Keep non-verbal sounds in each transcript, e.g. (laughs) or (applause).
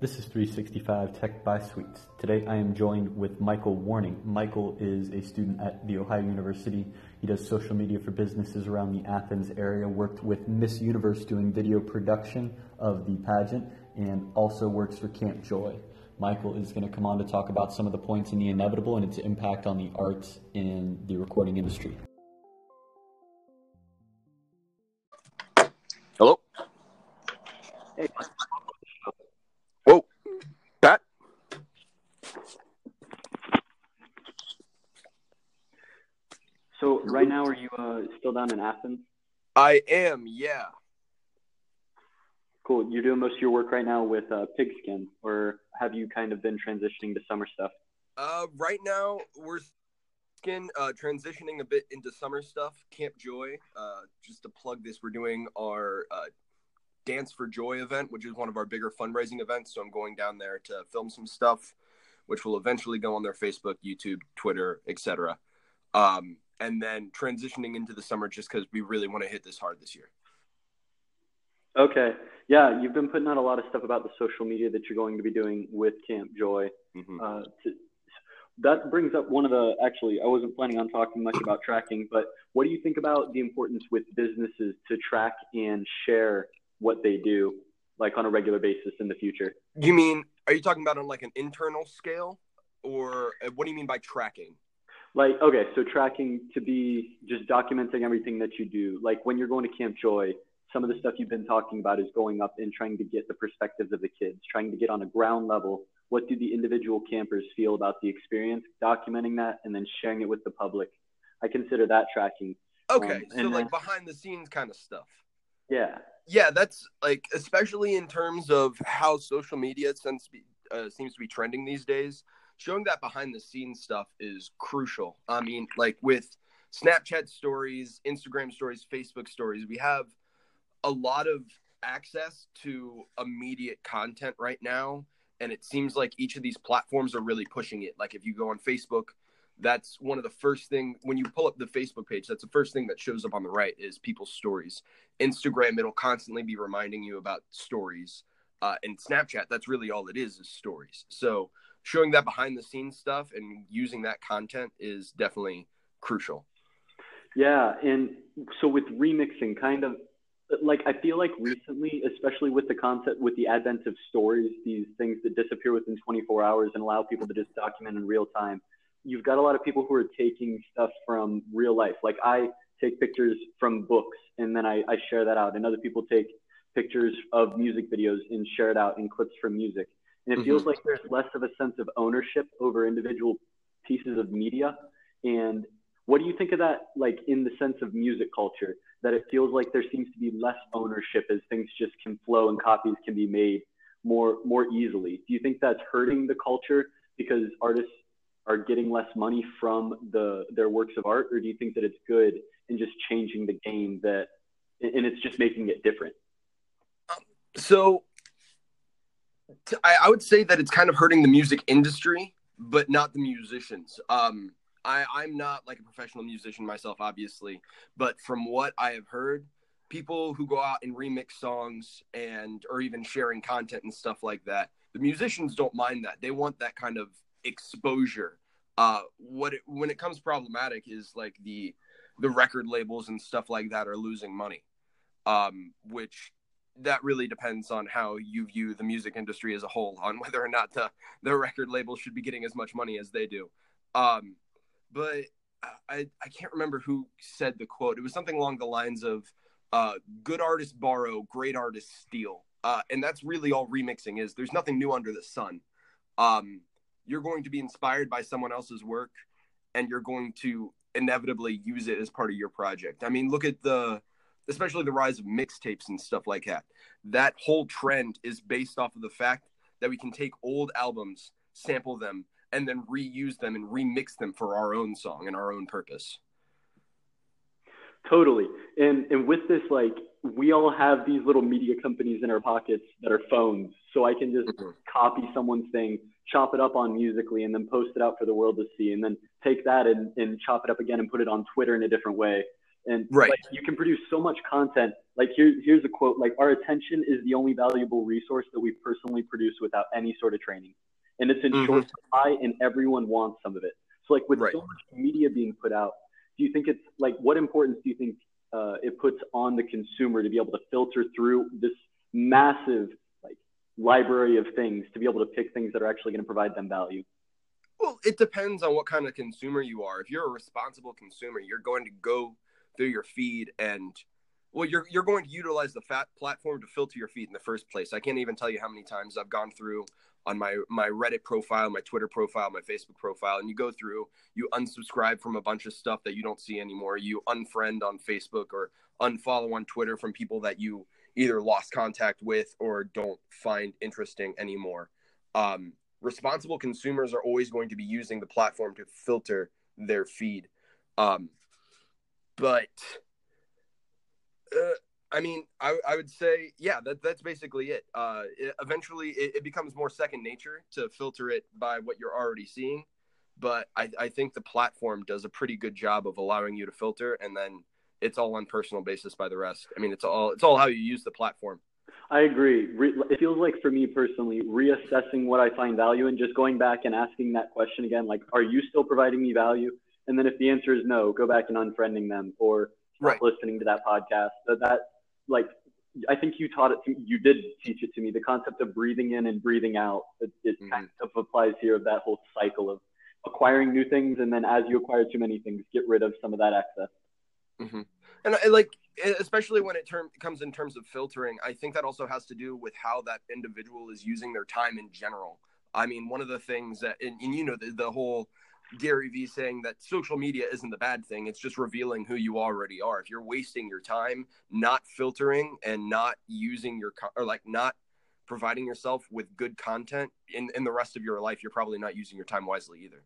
This is 365 Tech by Suites. Today I am joined with Michael Warning. Michael is a student at The Ohio University. He does social media for businesses around the Athens area, worked with Miss Universe doing video production of the pageant, and also works for Camp Joy. Michael is going to come on to talk about some of the points in The Inevitable and its impact on the arts and the recording industry. Hello. Hey. So right now, are you uh, still down in Athens? I am. Yeah. Cool. You're doing most of your work right now with uh, Pigskin, or have you kind of been transitioning to summer stuff? Uh, right now we're skin uh, transitioning a bit into summer stuff. Camp Joy. Uh, just to plug this, we're doing our uh, Dance for Joy event, which is one of our bigger fundraising events. So I'm going down there to film some stuff, which will eventually go on their Facebook, YouTube, Twitter, etc. Um, and then transitioning into the summer just because we really want to hit this hard this year. Okay. Yeah, you've been putting out a lot of stuff about the social media that you're going to be doing with Camp Joy. Mhm. Uh, to, that brings up one of the actually, I wasn't planning on talking much about tracking, but what do you think about the importance with businesses to track and share what they do, like on a regular basis in the future? You mean, are you talking about on like an internal scale, or uh, what do you mean by tracking? Like, okay, so tracking to be just documenting everything that you do. Like when you're going to Camp Joy, some of the stuff you've been talking about is going up and trying to get the perspectives of the kids, trying to get on a ground level. What do the individual campers feel about the experience? Documenting that and then sharing it with the public. I consider that tracking. Okay, Um, so and, like uh, behind the scenes kind of stuff. Yeah. Yeah, that's like especially in terms of how social media seems to be, uh, seems to be trending these days. Showing that behind the scenes stuff is crucial. I mean, like with Snapchat stories, Instagram stories, Facebook stories, we have a lot of access to immediate content right now, and it seems like each of these platforms are really pushing it. Like if you go on Facebook, that's one of the first thing when you pull up the Facebook page, that's the first thing that shows up on the right is people's stories. Instagram, it'll constantly be reminding you about stories. Uh, and Snapchat, that's really all it is, is stories. So showing that behind the scenes stuff and using that content is definitely crucial. Yeah, and so with remixing, kind of like I feel like recently, especially with the concept with the advent of stories, these things that disappear within 24 hours and allow people to just document in real time. You've got a lot of people who are taking stuff from real life. Like I take pictures from books and then I, I share that out, and other people take pictures of music videos and share it out in clips from music. And it feels mm-hmm. like there's less of a sense of ownership over individual pieces of media. And what do you think of that, like in the sense of music culture, that it feels like there seems to be less ownership as things just can flow and copies can be made more more easily? Do you think that's hurting the culture because artists are getting less money from the their works of art, or do you think that it's good in just changing the game that and it's just making it different? So I, I would say that it's kind of hurting the music industry, but not the musicians. Um, I, I'm not like a professional musician myself, obviously, but from what I have heard, people who go out and remix songs and or even sharing content and stuff like that, the musicians don't mind that. They want that kind of exposure. Uh, what it, when it comes problematic is like the the record labels and stuff like that are losing money, um, which that really depends on how you view the music industry as a whole, on (laughs) whether or not the the record labels should be getting as much money as they do. Um, but I I can't remember who said the quote. It was something along the lines of uh, "Good artists borrow, great artists steal," uh, and that's really all remixing is. There's nothing new under the sun. Um, you're going to be inspired by someone else's work, and you're going to inevitably use it as part of your project. I mean, look at the especially the rise of mixtapes and stuff like that. That whole trend is based off of the fact that we can take old albums, sample them, and then reuse them and remix them for our own song and our own purpose. Totally. And and with this, like we all have these little media companies in our pockets that are phones. So I can just Mhm. copy someone's thing, chop it up on Musical.ly, and then post it out for the world to see, and then take that and, and chop it up again and put it on Twitter in a different way. And Right. like, you can produce so much content. Like here, here's a quote: like our attention is the only valuable resource that we personally produce without any sort of training, and it's in Mhm. short supply, and everyone wants some of it. So like with Right. so much media being put out, do you think it's like what importance do you think uh, it puts on the consumer to be able to filter through this massive like library of things to be able to pick things that are actually going to provide them value? Well, it depends on what kind of consumer you are. If you're a responsible consumer, you're going to go through your feed and well, you're you're going to utilize the fat platform to filter your feed in the first place. I can't even tell you how many times I've gone through on my my Reddit profile, my Twitter profile, my Facebook profile, and you go through, you unsubscribe from a bunch of stuff that you don't see anymore. You unfriend on Facebook or unfollow on Twitter from people that you either lost contact with or don't find interesting anymore. Um, responsible consumers are always going to be using the platform to filter their feed. Um, but uh, I mean, I, I would say, yeah, that, that's basically it. Uh, it eventually, it, it becomes more second nature to filter it by what you're already seeing. But I, I think the platform does a pretty good job of allowing you to filter, and then it's all on personal basis by the rest. I mean, it's all it's all how you use the platform. I agree. Re- it feels like for me personally, reassessing what I find value and just going back and asking that question again, like, are you still providing me value? And then if the answer is no, go back and unfriending them or stop Right. listening to that podcast. So that, like, I think you taught it to me. you did teach it to me. The concept of breathing in and breathing out. It, it Mhm. kind of applies here of that whole cycle of acquiring new things, and then as you acquire too many things, get rid of some of that excess. and I, like especially when it term comes in terms of filtering i think that also has to do with how that individual is using their time in general i mean one of the things that and, and you know the, the whole Gary Vee saying that social media isn't the bad thing it's just revealing who you already are if you're wasting your time not filtering and not using your or like not providing yourself with good content in, in the rest of your life you're probably not using your time wisely either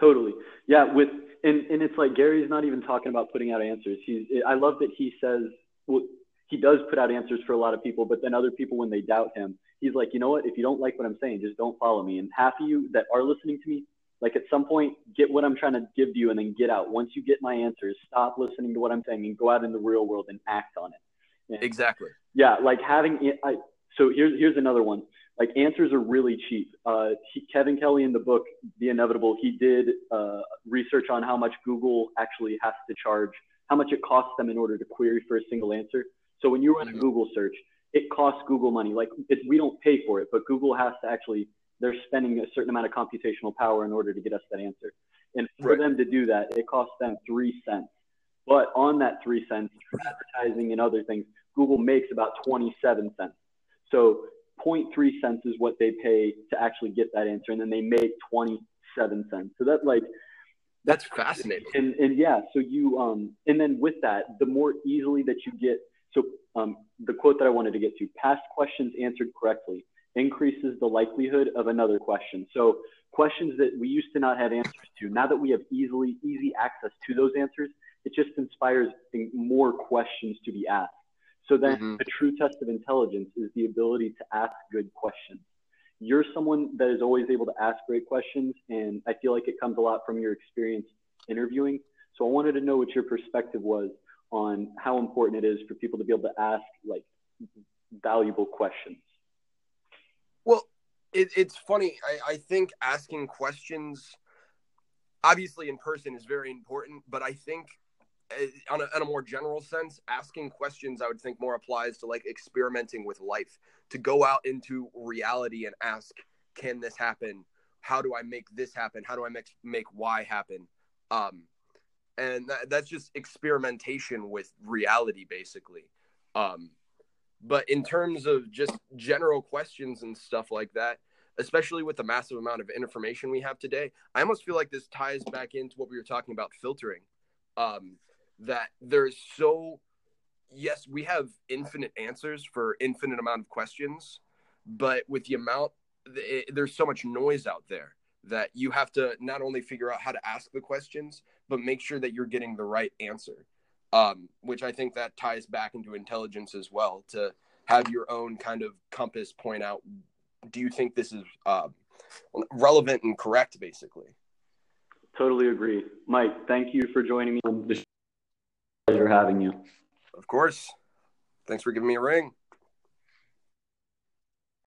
Totally. Yeah. With and and it's like Gary's not even talking about putting out answers. He's. I love that he says. Well, he does put out answers for a lot of people, but then other people, when they doubt him, he's like, you know what? If you don't like what I'm saying, just don't follow me. And half of you that are listening to me, like at some point, get what I'm trying to give to you, and then get out. Once you get my answers, stop listening to what I'm saying and go out in the real world and act on it. And- exactly yeah, like having I, so here's here's another one. Like answers are really cheap. Uh, he, Kevin Kelly in the book The Inevitable, he did uh, research on how much Google actually has to charge, how much it costs them in order to query for a single answer. So when you run a Mhm. Google search, it costs Google money. Like it, we don't pay for it, but Google has to actually they're spending a certain amount of computational power in order to get us that answer. And for Right. them to do that, it costs them three cents. But on that three cents, advertising and other things, Google makes about 27 cents. So 0.3 cents is what they pay to actually get that answer, and then they make 27 cents. So that like that's fascinating and and yeah, so you um and then with that, the more easily that you get so um the quote that I wanted to get to, past questions answered correctly increases the likelihood of another question. So questions that we used to not have answers to, now that we have easily easy access to those answers, it just inspires more questions to be asked. So then Mhm. the true test of intelligence is the ability to ask good questions. You're someone that is always able to ask great questions, and I feel like it comes a lot from your experience interviewing. So I wanted to know what your perspective was on how important it is for people to be able to ask like valuable questions. It, it's funny. I, I think asking questions, obviously in person, is very important. But I think, uh, on a, on a more general sense, asking questions, I would think more applies to like experimenting with life. To go out into reality and ask, "Can this happen? How do I make this happen? How do I make make Y happen?" Um, and that, that's just experimentation with reality, basically. Um, but in terms of just general questions and stuff like that, especially with the massive amount of information we have today, I almost feel like this ties back into what we were talking about filtering. Um, that there's so, yes, we have infinite answers for infinite amount of questions, but with the amount, it, there's so much noise out there that you have to not only figure out how to ask the questions, but make sure that you're getting the right answer um, which I think that ties back into intelligence as well to have your own kind of compass point out. Do you think this is uh, relevant and correct, basically? Totally agree. Mike, thank you for joining me on the pleasure having you. Of course. Thanks for giving me a ring.